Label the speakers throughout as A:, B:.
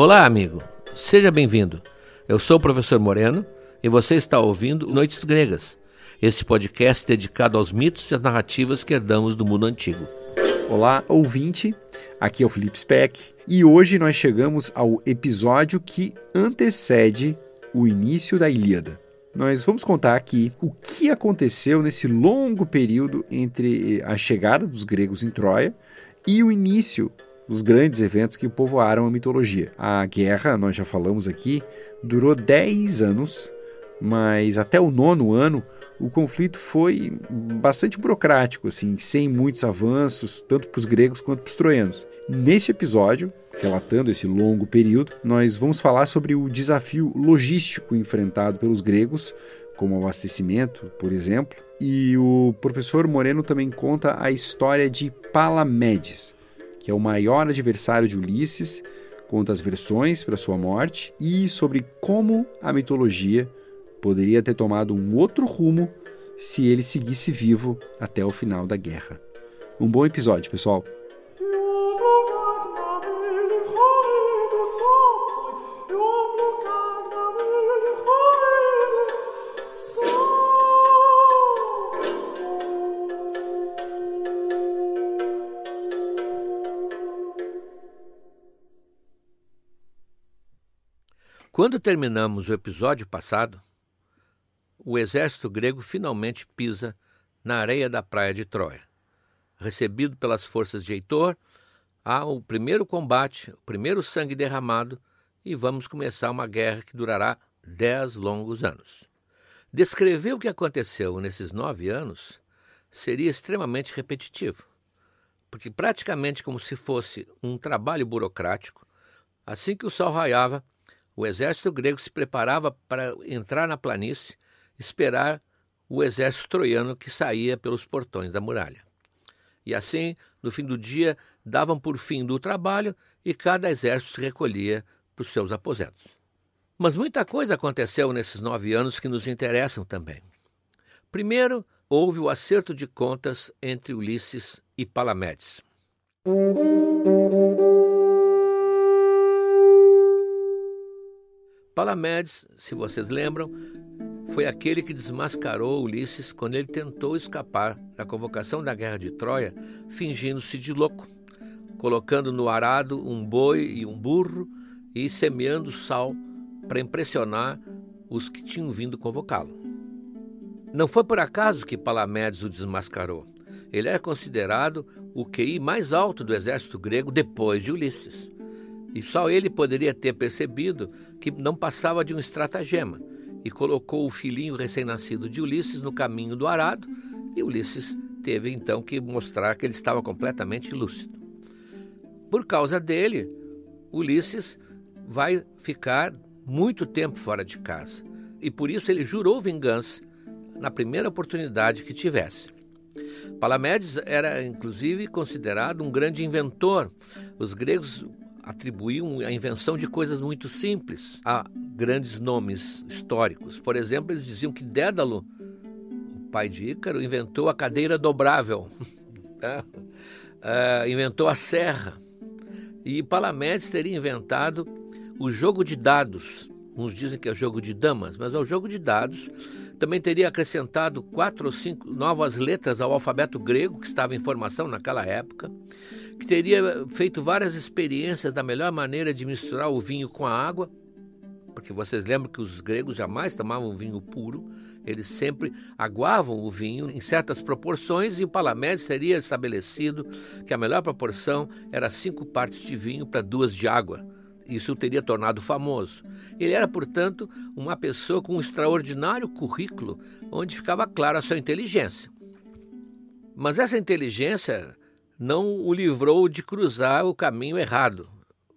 A: Olá, amigo. Seja bem-vindo. Eu sou o professor Moreno e você está ouvindo Noites Gregas, este podcast dedicado aos mitos e às narrativas que herdamos do mundo antigo.
B: Olá, ouvinte. Aqui é o Felipe Speck e hoje nós chegamos ao episódio que antecede o início da Ilíada. Nós vamos contar aqui o que aconteceu nesse longo período entre a chegada dos gregos em Troia e o início dos grandes eventos que povoaram a mitologia. A guerra, nós já falamos aqui, durou 10 anos, mas até o nono ano o conflito foi bastante burocrático, assim, sem muitos avanços, tanto para os gregos quanto para os troianos. Neste episódio, relatando esse longo período, nós vamos falar sobre o desafio logístico enfrentado pelos gregos, como abastecimento, por exemplo, e o professor Moreno também conta a história de Palamedes, que é o maior adversário de Ulisses, conta as versões para sua morte e sobre como a mitologia poderia ter tomado um outro rumo se ele seguisse vivo até o final da guerra. Um bom episódio, pessoal!
A: Quando terminamos o episódio passado, o exército grego finalmente pisa na areia da praia de Troia. Recebido pelas forças de Heitor, há o primeiro combate, o primeiro sangue derramado, e vamos começar uma guerra que durará dez longos anos. Descrever o que aconteceu nesses nove anos seria extremamente repetitivo, porque praticamente como se fosse um trabalho burocrático, assim que o sol raiava, o exército grego se preparava para entrar na planície, esperar o exército troiano que saía pelos portões da muralha. E assim, no fim do dia, davam por fim do trabalho e cada exército se recolhia para os seus aposentos. Mas muita coisa aconteceu nesses nove anos que nos interessam também. Primeiro, houve o acerto de contas entre Ulisses e Palamedes. Palamedes, se vocês lembram, foi aquele que desmascarou Ulisses quando ele tentou escapar da convocação da guerra de Troia, fingindo-se de louco, colocando no arado um boi e um burro e semeando sal para impressionar os que tinham vindo convocá-lo. Não foi por acaso que Palamedes o desmascarou. Ele era considerado o QI mais alto do exército grego depois de Ulisses. E só ele poderia ter percebido que não passava de um estratagema e colocou o filhinho recém-nascido de Ulisses no caminho do arado, e Ulisses teve então que mostrar que ele estava completamente lúcido. Por causa dele, Ulisses vai ficar muito tempo fora de casa, e por isso ele jurou vingança na primeira oportunidade que tivesse. Palamedes era inclusive considerado um grande inventor. Os gregos atribuíam a invenção de coisas muito simples a grandes nomes históricos. Por exemplo, eles diziam que Dédalo, o pai de Ícaro, inventou a cadeira dobrável, né? uh, inventou a serra. E Palamedes teria inventado o jogo de dados. Uns dizem que é jogo de damas, mas é o jogo de dados. Também teria acrescentado quatro ou cinco novas letras ao alfabeto grego, que estava em formação naquela época que teria feito várias experiências da melhor maneira de misturar o vinho com a água, porque vocês lembram que os gregos jamais tomavam vinho puro, eles sempre aguavam o vinho em certas proporções e o Palamedes teria estabelecido que a melhor proporção era cinco partes de vinho para duas de água. Isso o teria tornado famoso. Ele era, portanto, uma pessoa com um extraordinário currículo, onde ficava clara a sua inteligência. Mas essa inteligência não o livrou de cruzar o caminho errado,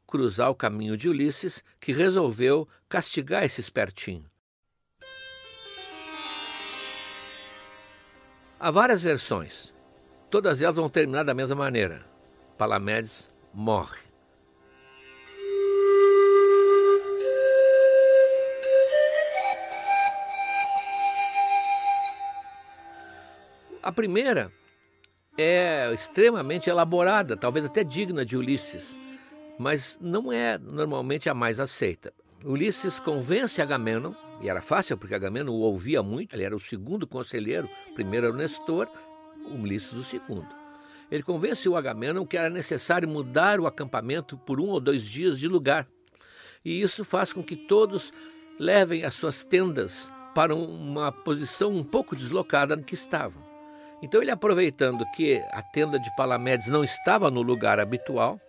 A: cruzar o caminho de Ulisses, que resolveu castigar esse espertinho. Há várias versões. Todas elas vão terminar da mesma maneira. Palamedes morre. A primeira é extremamente elaborada, talvez até digna de Ulisses, mas não é normalmente a mais aceita. Ulisses convence Agamenon, e era fácil porque Agamenon o ouvia muito, ele era o segundo conselheiro, primeiro era o Nestor, Ulisses o segundo. Ele convence o Agamenon que era necessário mudar o acampamento por um ou dois dias de lugar. E isso faz com que todos levem as suas tendas para uma posição um pouco deslocada no que estavam. Então ele aproveitando que a tenda de Palamedes não estava no lugar habitual,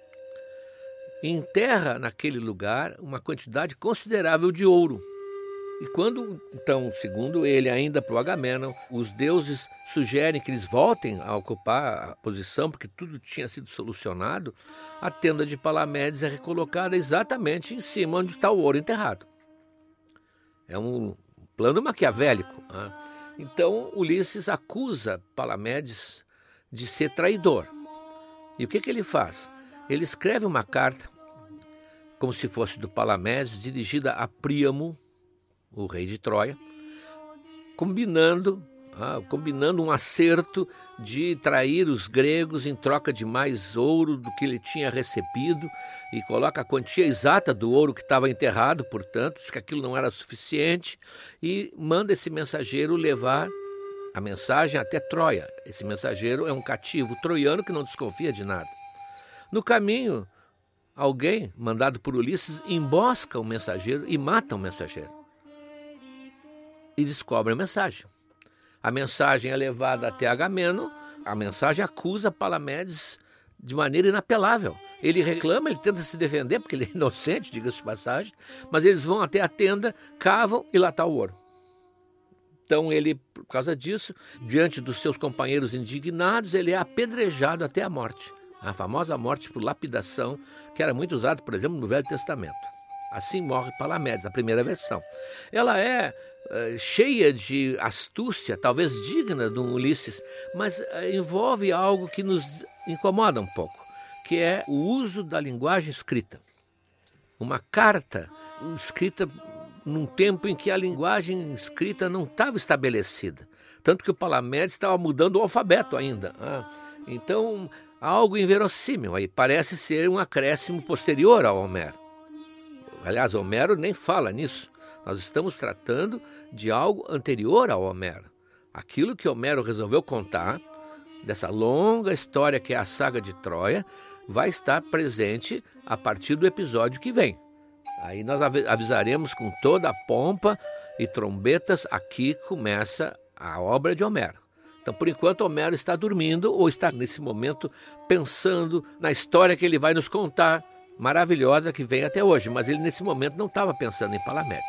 A: enterra naquele lugar uma quantidade considerável de ouro. E quando, então, segundo ele, ainda para o Agamenon, os deuses sugerem que eles voltem a ocupar a posição, porque tudo tinha sido solucionado, a tenda de Palamedes é recolocada exatamente em cima onde está o ouro enterrado. É um plano maquiavélico. Né? Então, Ulisses acusa Palamedes de ser traidor. E o que, que ele faz? Ele escreve uma carta, como se fosse do Palamedes, dirigida a Príamo, o rei de Troia, combinando ah, combinando um acerto de trair os gregos em troca de mais ouro do que ele tinha recebido, e coloca a quantia exata do ouro que estava enterrado, portanto, diz que aquilo não era suficiente, e manda esse mensageiro levar a mensagem até Troia. Esse mensageiro é um cativo troiano que não desconfia de nada. No caminho, alguém, mandado por Ulisses, embosca o mensageiro e mata o mensageiro e descobre a mensagem. A mensagem é levada até Agamemnon, a mensagem acusa Palamedes de maneira inapelável. Ele reclama, ele tenta se defender, porque ele é inocente, diga-se de passagem, mas eles vão até a tenda, cavam e lá está o ouro. Então ele, por causa disso, diante dos seus companheiros indignados, ele é apedrejado até a morte. A famosa morte por lapidação, que era muito usada, por exemplo, no Velho Testamento. Assim morre Palamedes, a primeira versão. Ela é uh, cheia de astúcia, talvez digna de um Ulisses, mas uh, envolve algo que nos incomoda um pouco, que é o uso da linguagem escrita. Uma carta escrita num tempo em que a linguagem escrita não estava estabelecida. Tanto que o Palamedes estava mudando o alfabeto ainda. Ah, então, algo inverossímil aí. Parece ser um acréscimo posterior ao Homero. Aliás, Homero nem fala nisso. Nós estamos tratando de algo anterior ao Homero. Aquilo que Homero resolveu contar, dessa longa história que é a saga de Troia, vai estar presente a partir do episódio que vem. Aí nós avisaremos com toda a pompa e trombetas, aqui começa a obra de Homero. Então, por enquanto, Homero está dormindo ou está nesse momento pensando na história que ele vai nos contar maravilhosa que vem até hoje, mas ele nesse momento não estava pensando em Palamedes.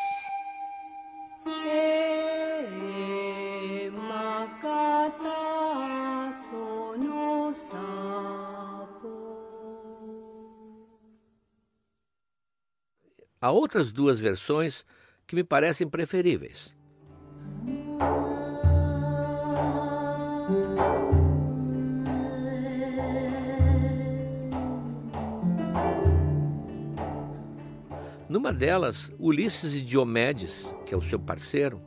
A: Há outras duas versões que me parecem preferíveis. Numa delas, Ulisses e Diomedes, que é o seu parceiro,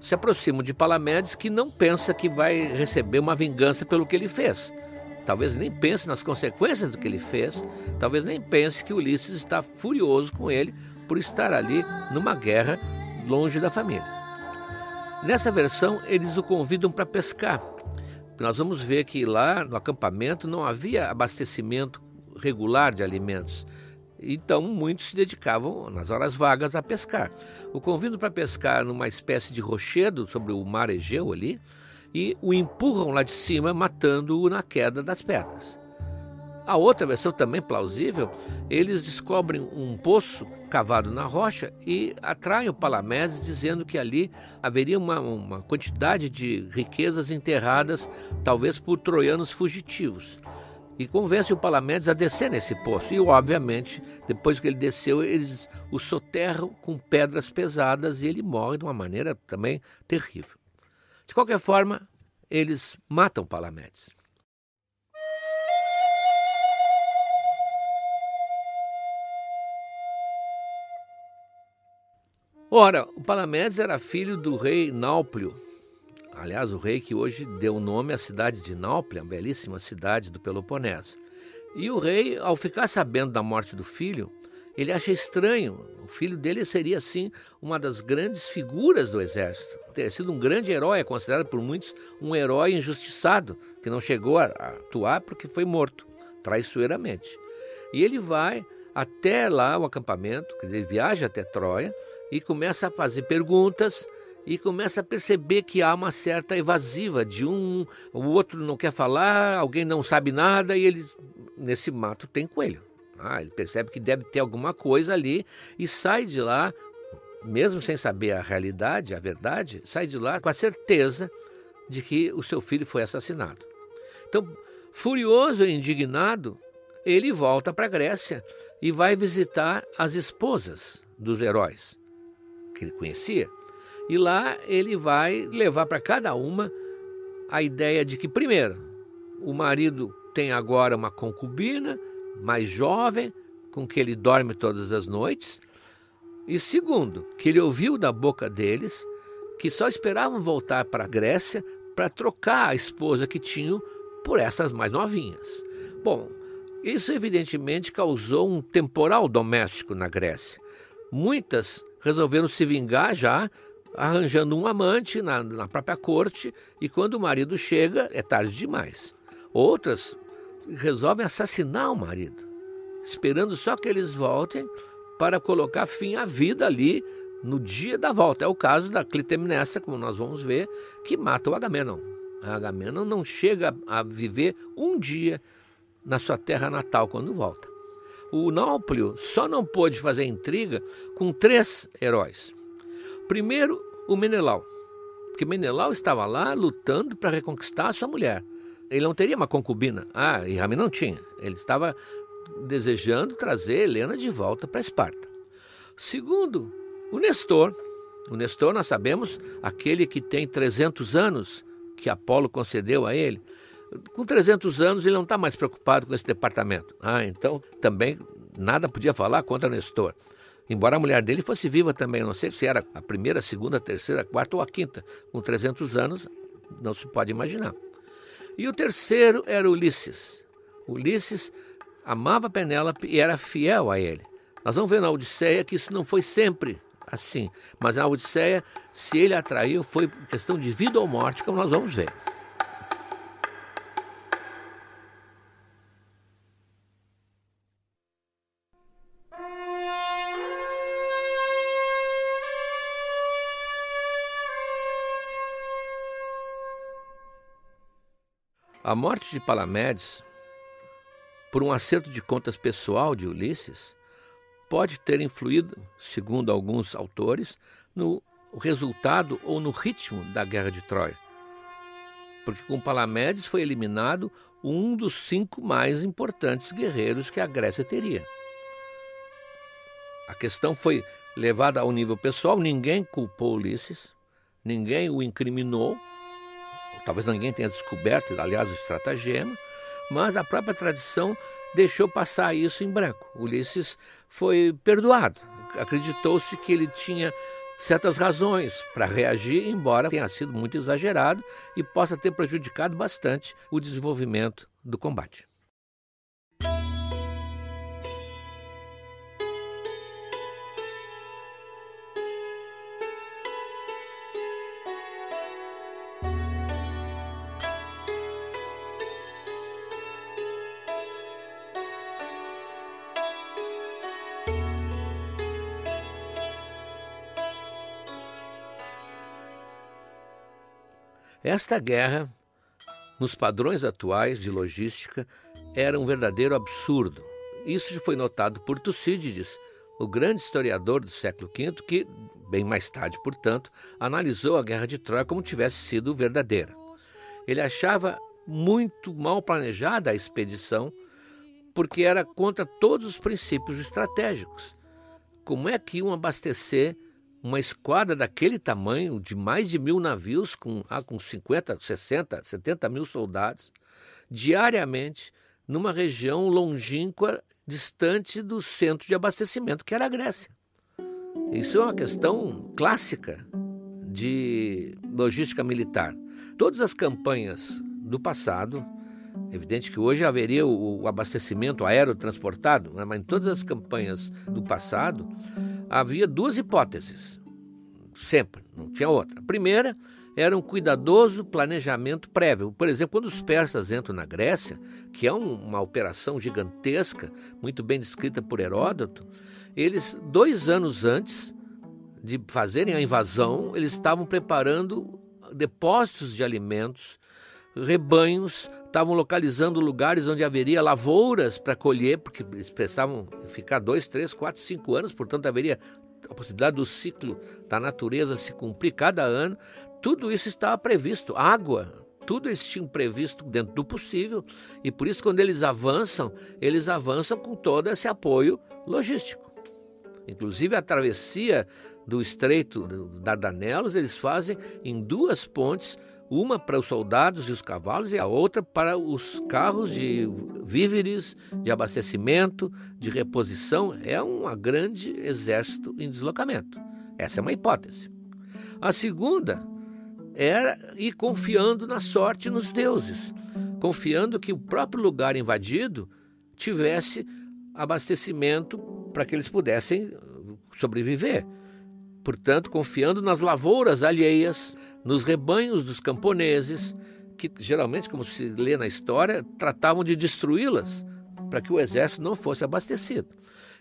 A: se aproximam de Palamedes, que não pensa que vai receber uma vingança pelo que ele fez. Talvez nem pense nas consequências do que ele fez, talvez nem pense que Ulisses está furioso com ele por estar ali numa guerra longe da família. Nessa versão, eles o convidam para pescar. Nós vamos ver que lá no acampamento não havia abastecimento regular de alimentos. Então, muitos se dedicavam nas horas vagas a pescar. O convido para pescar numa espécie de rochedo sobre o mar Egeu ali e o empurram lá de cima, matando-o na queda das pedras. A outra versão também plausível, eles descobrem um poço cavado na rocha e atraem o Palamedes dizendo que ali haveria uma, uma quantidade de riquezas enterradas, talvez por troianos fugitivos e convence o Palamedes a descer nesse poço. E, obviamente, depois que ele desceu, eles o soterram com pedras pesadas e ele morre de uma maneira também terrível. De qualquer forma, eles matam Palamedes. Ora, o Palamedes era filho do rei Náuplio, Aliás, o rei que hoje deu nome à cidade de Náuplia, belíssima cidade do Peloponeso. E o rei, ao ficar sabendo da morte do filho, ele acha estranho. O filho dele seria, assim, uma das grandes figuras do exército. Teria sido um grande herói, é considerado por muitos um herói injustiçado, que não chegou a atuar porque foi morto, traiçoeiramente. E ele vai até lá o acampamento, ele viaja até Troia e começa a fazer perguntas e começa a perceber que há uma certa evasiva de um, o outro não quer falar, alguém não sabe nada e ele nesse mato tem coelho. Ah, ele percebe que deve ter alguma coisa ali e sai de lá, mesmo sem saber a realidade, a verdade, sai de lá com a certeza de que o seu filho foi assassinado. Então, furioso e indignado, ele volta para a Grécia e vai visitar as esposas dos heróis que ele conhecia. E lá ele vai levar para cada uma a ideia de que, primeiro, o marido tem agora uma concubina mais jovem, com que ele dorme todas as noites. E segundo, que ele ouviu da boca deles que só esperavam voltar para a Grécia para trocar a esposa que tinham por essas mais novinhas. Bom, isso evidentemente causou um temporal doméstico na Grécia. Muitas resolveram se vingar já, arranjando um amante na, na própria corte, e quando o marido chega, é tarde demais. Outras resolvem assassinar o marido, esperando só que eles voltem para colocar fim à vida ali no dia da volta. É o caso da Clitemnestra, como nós vamos ver, que mata o Agamenon. A Agamenon não chega a viver um dia na sua terra natal quando volta. O Náuplio só não pôde fazer intriga com três heróis. Primeiro, o Menelau, porque Menelau estava lá lutando para reconquistar a sua mulher. Ele não teria uma concubina. Ah, e Rami não tinha. Ele estava desejando trazer Helena de volta para Esparta. Segundo, o Nestor. O Nestor, nós sabemos, aquele que tem 300 anos que Apolo concedeu a ele. Com 300 anos, ele não está mais preocupado com esse departamento. Ah, então também nada podia falar contra Nestor. Embora a mulher dele fosse viva também, não sei se era a primeira, a segunda, a terceira, a quarta ou a quinta. Com 300 anos, não se pode imaginar. E o terceiro era Ulisses. Ulisses amava Penélope e era fiel a ele. Nós vamos ver na Odisseia que isso não foi sempre assim, mas na Odisseia, se ele atraiu, foi questão de vida ou morte, como nós vamos ver. A morte de Palamedes, por um acerto de contas pessoal de Ulisses, pode ter influído, segundo alguns autores, no resultado ou no ritmo da Guerra de Troia. Porque com Palamedes foi eliminado um dos cinco mais importantes guerreiros que a Grécia teria. A questão foi levada ao nível pessoal, ninguém culpou Ulisses, ninguém o incriminou, Talvez ninguém tenha descoberto, aliás, o estratagema, mas a própria tradição deixou passar isso em branco. Ulisses foi perdoado. Acreditou-se que ele tinha certas razões para reagir, embora tenha sido muito exagerado e possa ter prejudicado bastante o desenvolvimento do combate. Esta guerra, nos padrões atuais de logística, era um verdadeiro absurdo. Isso foi notado por Tucídides, o grande historiador do século V, que, bem mais tarde, portanto, analisou a Guerra de Troia como tivesse sido verdadeira. Ele achava muito mal planejada a expedição, porque era contra todos os princípios estratégicos. Como é que iam abastecer uma esquadra daquele tamanho, de mais de mil navios, com, ah, com 50, 60, 70 mil soldados, diariamente, numa região longínqua, distante do centro de abastecimento, que era a Grécia. Isso é uma questão clássica de logística militar. Todas as campanhas do passado, Evidente que hoje haveria o, abastecimento aerotransportado, né? mas em todas as campanhas do passado havia duas hipóteses, sempre, não tinha outra. A primeira era um cuidadoso planejamento prévio. Por exemplo, quando os persas entram na Grécia, que é um, uma operação gigantesca, muito bem descrita por Heródoto, eles, dois anos antes de fazerem a invasão, eles estavam preparando depósitos de alimentos, rebanhos, estavam localizando lugares onde haveria lavouras para colher, porque eles precisavam ficar dois, três, quatro, cinco anos, portanto haveria a possibilidade do ciclo da natureza se cumprir cada ano. Tudo isso estava previsto. Água, tudo eles tinham previsto dentro do possível, e por isso, quando eles avançam, eles avançam com todo esse apoio logístico. Inclusive, a travessia do Estreito Dardanelos eles fazem em duas pontes, uma para os soldados e os cavalos e a outra para os carros de víveres, de abastecimento, de reposição. É um grande exército em deslocamento. Essa é uma hipótese. A segunda era ir confiando na sorte nos deuses, confiando que o próprio lugar invadido tivesse abastecimento para que eles pudessem sobreviver. Portanto, confiando nas lavouras alheias, nos rebanhos dos camponeses, que geralmente, como se lê na história, tratavam de destruí-las para que o exército não fosse abastecido.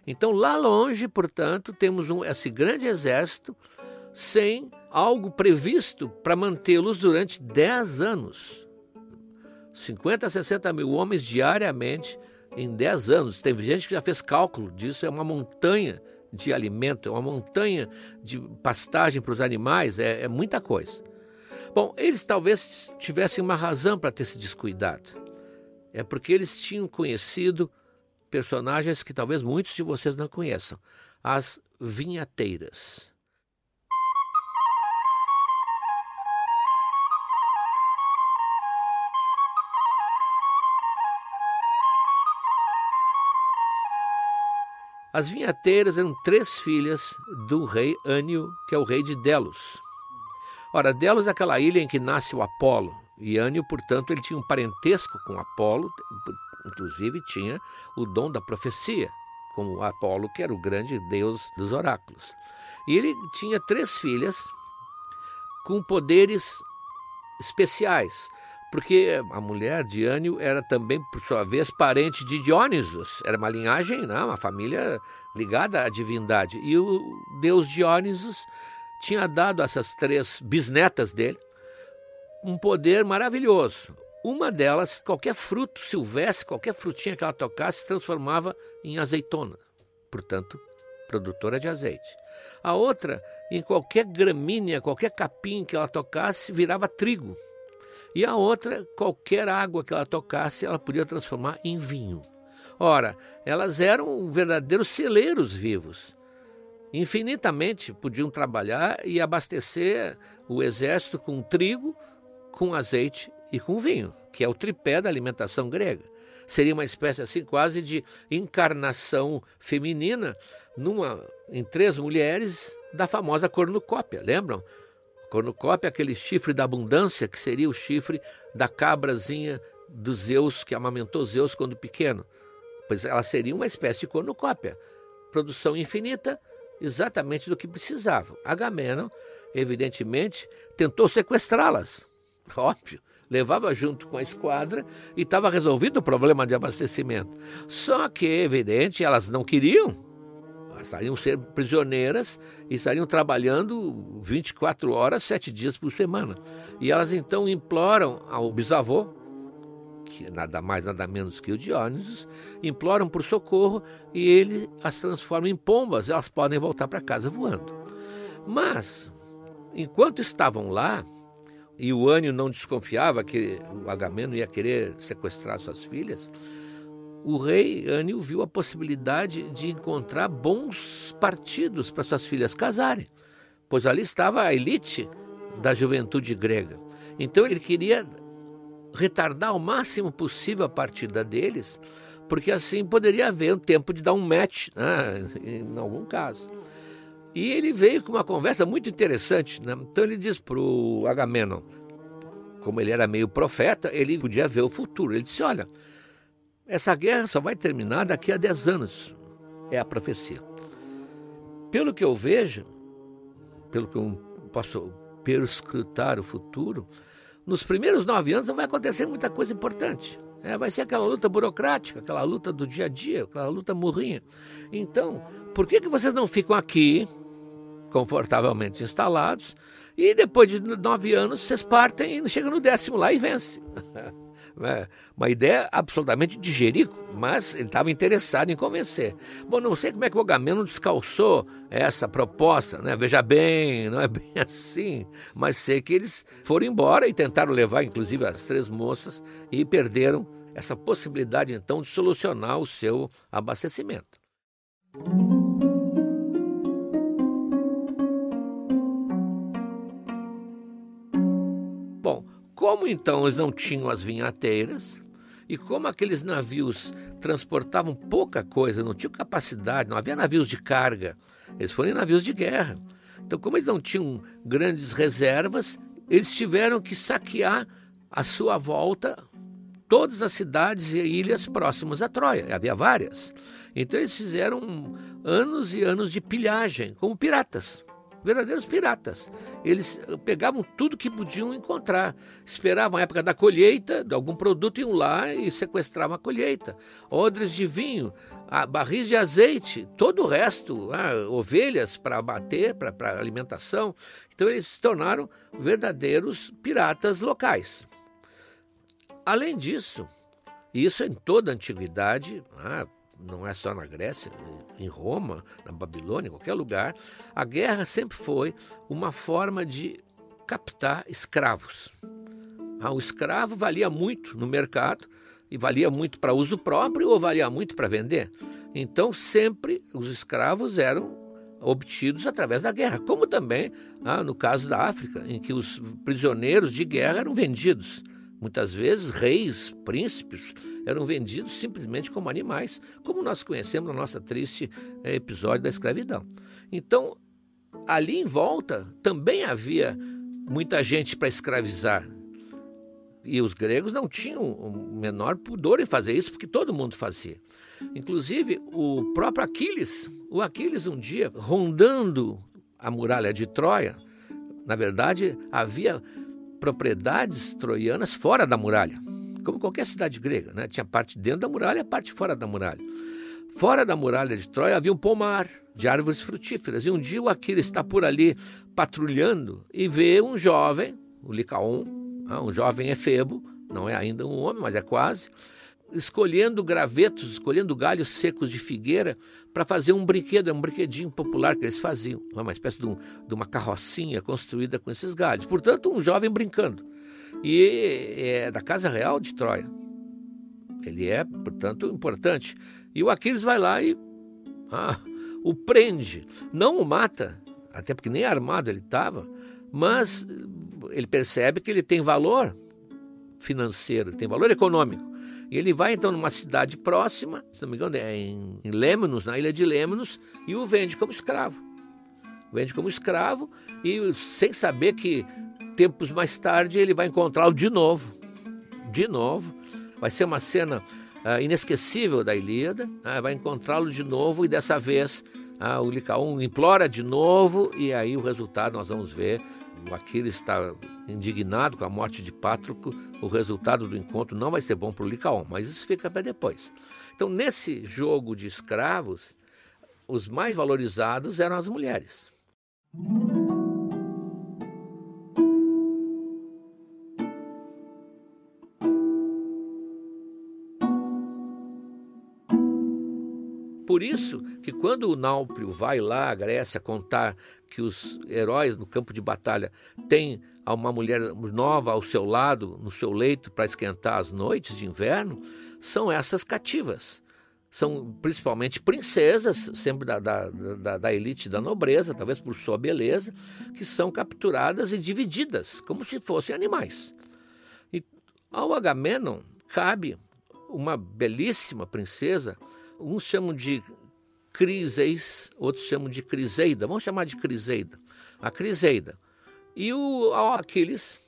A: Então, lá longe, portanto, temos um, esse grande exército sem algo previsto para mantê-los durante 10 anos. 50 a 60 mil homens diariamente em 10 anos. Tem gente que já fez cálculo disso, é uma montanha de alimento, é uma montanha de pastagem para os animais, é, é muita coisa. Bom, eles talvez tivessem uma razão para ter se descuidado. É porque eles tinham conhecido personagens que talvez muitos de vocês não conheçam, as vinhateiras. As vinhateiras eram três filhas do rei Ânio, que é o rei de Delos. Ora, Delos é aquela ilha em que nasce o Apolo, e Ânio, portanto, ele tinha um parentesco com Apolo, inclusive tinha o dom da profecia, como Apolo, que era o grande deus dos oráculos. E ele tinha três filhas com poderes especiais porque a mulher de Ânio era também, por sua vez, parente de Diónisos. Era uma linhagem, não, né, uma família ligada à divindade. E o deus Diónisos tinha dado a essas três bisnetas dele um poder maravilhoso. Uma delas, qualquer fruto silvestre, qualquer frutinha que ela tocasse, se transformava em azeitona, portanto, produtora de azeite. A outra, em qualquer gramínea, qualquer capim que ela tocasse, virava trigo, e a outra, qualquer água que ela tocasse, ela podia transformar em vinho. Ora, elas eram verdadeiros celeiros vivos. Infinitamente podiam trabalhar e abastecer o exército com trigo, com azeite e com vinho, que é o tripé da alimentação grega. Seria uma espécie assim quase de encarnação feminina numa em três mulheres da famosa cornucópia, lembram? Cornucópia é aquele chifre da abundância, que seria o chifre da cabrazinha do Zeus, que amamentou Zeus quando pequeno. Pois ela seria uma espécie de cornucópia. Produção infinita, exatamente do que precisavam. Agamenon, evidentemente, tentou sequestrá-las. Óbvio. Levava junto com a esquadra e estava resolvido o problema de abastecimento. Só que, evidente, elas não queriam estariam ser prisioneiras e estariam trabalhando 24 horas, sete dias por semana. E elas então imploram ao bisavô, que nada mais, nada menos que o Diónisos, imploram por socorro e ele as transforma em pombas, elas podem voltar para casa voando. Mas, enquanto estavam lá, e o Ânio não desconfiava que o Agamemnon ia querer sequestrar suas filhas, o rei Ânio viu a possibilidade de encontrar bons partidos para suas filhas casarem, pois ali estava a elite da juventude grega. Então ele queria retardar ao máximo possível a partida deles, porque assim poderia haver um tempo de dar um match, né, em algum caso. E ele veio com uma conversa muito interessante. Né? Então ele diz para o Agamenon: como ele era meio profeta, ele podia ver o futuro. Ele disse: Olha, essa guerra só vai terminar daqui a 10 anos. É a profecia. Pelo que eu vejo, pelo que eu posso perscrutar o futuro, nos primeiros nove anos não vai acontecer muita coisa importante. É, vai ser aquela luta burocrática, aquela luta do dia a dia, aquela luta morrinha. Então, por que, que vocês não ficam aqui, confortavelmente instalados, e depois de nove anos vocês partem e chegam no décimo lá e vencem? Né? Uma ideia absolutamente de Jerico, mas ele estava interessado em convencer. Bom, não sei como é que o Agamemnon descalçou essa proposta, né? Veja bem, não é bem assim, mas sei que eles foram embora e tentaram levar, inclusive, as três moças e perderam essa possibilidade, então, de solucionar o seu abastecimento. Como então eles não tinham as vinhateiras, e como aqueles navios transportavam pouca coisa, não tinham capacidade, não havia navios de carga, eles foram em navios de guerra. Então, como eles não tinham grandes reservas, eles tiveram que saquear à sua volta todas as cidades e ilhas próximas a Troia. Havia várias. Então, eles fizeram anos e anos de pilhagem, como piratas verdadeiros piratas. Eles pegavam tudo que podiam encontrar, esperavam a época da colheita de algum produto, iam lá e sequestravam a colheita. Odres de vinho, barris de azeite, todo o resto, ah, ovelhas para abater, para alimentação. Então eles se tornaram verdadeiros piratas locais. Além disso, isso em toda a antiguidade, ah, não é só na Grécia, em Roma, na Babilônia, em qualquer lugar, a guerra sempre foi uma forma de captar escravos. Ah, o escravo valia muito no mercado e valia muito para uso próprio ou valia muito para vender. Então, sempre os escravos eram obtidos através da guerra, como também ah, no caso da África, em que os prisioneiros de guerra eram vendidos. Muitas vezes, reis, príncipes, eram vendidos simplesmente como animais, como nós conhecemos no nosso triste eh, episódio da escravidão. Então, ali em volta também havia muita gente para escravizar. E os gregos não tinham o menor pudor em fazer isso, porque todo mundo fazia. Inclusive, o próprio Aquiles, o Aquiles um dia, rondando a muralha de Troia, na verdade, havia propriedades troianas fora da muralha, como qualquer cidade grega, né? Tinha parte dentro da muralha e parte fora da muralha. Fora da muralha de Troia havia um pomar de árvores frutíferas. E um dia o Aquiles está por ali patrulhando e vê um jovem, o Licaon, ah, um jovem efebo, não é ainda um homem, mas é quase, escolhendo gravetos, escolhendo galhos secos de figueira para fazer um brinquedo, um brinquedinho popular que eles faziam, uma espécie de, um, de, uma carrocinha construída com esses galhos. Portanto, um jovem brincando. E é da Casa Real de Troia. Ele é, portanto, importante. E o Aquiles vai lá e ah, o prende. Não o mata, até porque nem armado ele estava, mas ele percebe que ele tem valor financeiro, tem valor econômico. E ele vai então numa cidade próxima, se não me engano, é em, em Lemnos, na ilha de Lemnos, e o vende como escravo. Vende como escravo e sem saber que tempos mais tarde ele vai encontrá-lo de novo. De novo. Vai ser uma cena uh, inesquecível da Ilíada. Uh, vai encontrá-lo de novo e dessa vez uh, o Licaon implora de novo e aí o resultado nós vamos ver. O Aquiles está indignado com a morte de Pátroco, o resultado do encontro não vai ser bom para o Licaon, mas isso fica para depois. Então, nesse jogo de escravos, os mais valorizados eram as mulheres. Por isso que quando o Náuprio vai lá à Grécia contar que os heróis no campo de batalha têm uma mulher nova ao seu lado, no seu leito, para esquentar as noites de inverno, são essas cativas. São principalmente princesas, sempre da, da, da, da elite da nobreza, talvez por sua beleza, que são capturadas e divididas, como se fossem animais. E ao Agamenon cabe uma belíssima princesa Uns chamam de Criseis, outros chamam de Criseida. Vamos chamar de Criseida. A Criseida. E o Aquiles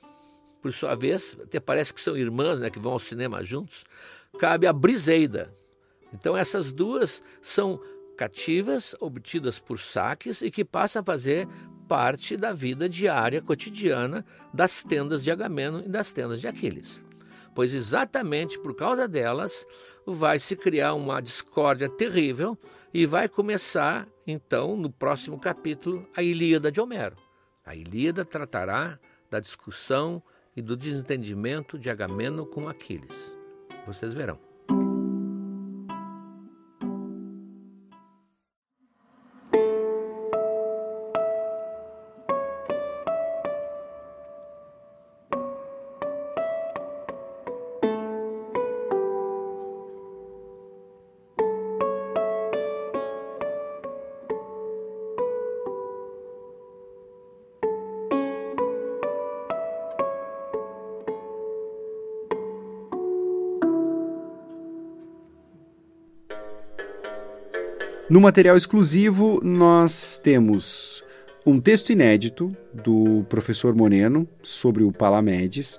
A: por sua vez, até parece que são irmãs, né, que vão ao cinema juntos, cabe a Briseida. Então essas duas são cativas, obtidas por saques e que passam a fazer parte da vida diária, cotidiana das tendas de Agamemnon e das tendas de Aquiles. Pois exatamente por causa delas vai se criar uma discórdia terrível e vai começar, então, no próximo capítulo, a Ilíada de Homero. A Ilíada tratará da discussão e do desentendimento de Agamemnon com Aquiles. Vocês verão.
B: No material exclusivo, nós temos um texto inédito do professor Moreno sobre o Palamedes.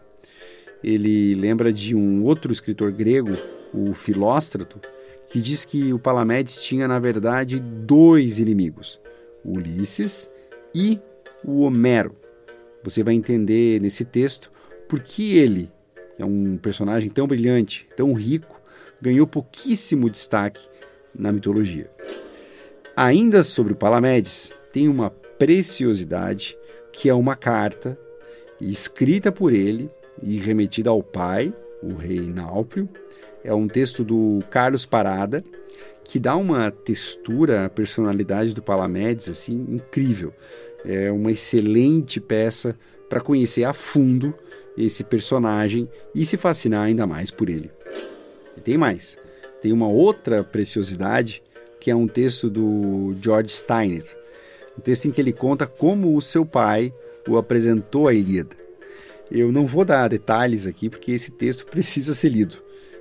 B: Ele lembra de um outro escritor grego, o Filóstrato, que diz que o Palamedes tinha, na verdade, dois inimigos: Ulisses e o Homero. Você vai entender nesse texto por que ele, é um personagem tão brilhante, tão rico, ganhou pouquíssimo destaque na mitologia. Ainda sobre o Palamedes, tem uma preciosidade que é uma carta escrita por ele e remetida ao pai, o rei Náuprio. É um texto do Carlos Parada que dá uma textura à personalidade do Palamedes assim incrível. É uma excelente peça para conhecer a fundo esse personagem e se fascinar ainda mais por ele. E tem mais. Tem uma outra preciosidade que é um texto do George Steiner, um texto em que ele conta como o seu pai o apresentou à Ilíada. Eu não vou dar detalhes aqui porque esse texto precisa ser lido.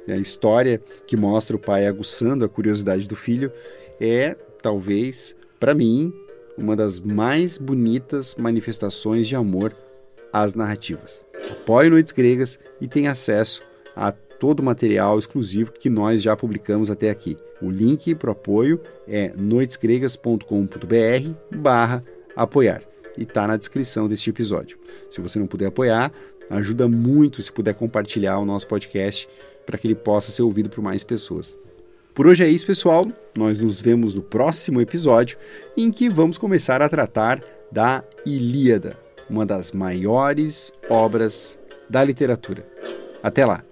B: A história que mostra o pai aguçando a curiosidade do filho é, talvez, para mim, uma das mais bonitas manifestações de amor às narrativas. Apoie Noites Gregas e tenha acesso a todo o material exclusivo que nós já publicamos até aqui. O link para o apoio é noitesgregas.com.br barra apoiar e está na descrição deste episódio. Se você não puder apoiar, ajuda muito se puder compartilhar o nosso podcast para que ele possa ser ouvido por mais pessoas. Por hoje é isso, pessoal. Nós nos vemos no próximo episódio, em que vamos começar a tratar da Ilíada, uma das maiores obras da literatura. Até lá!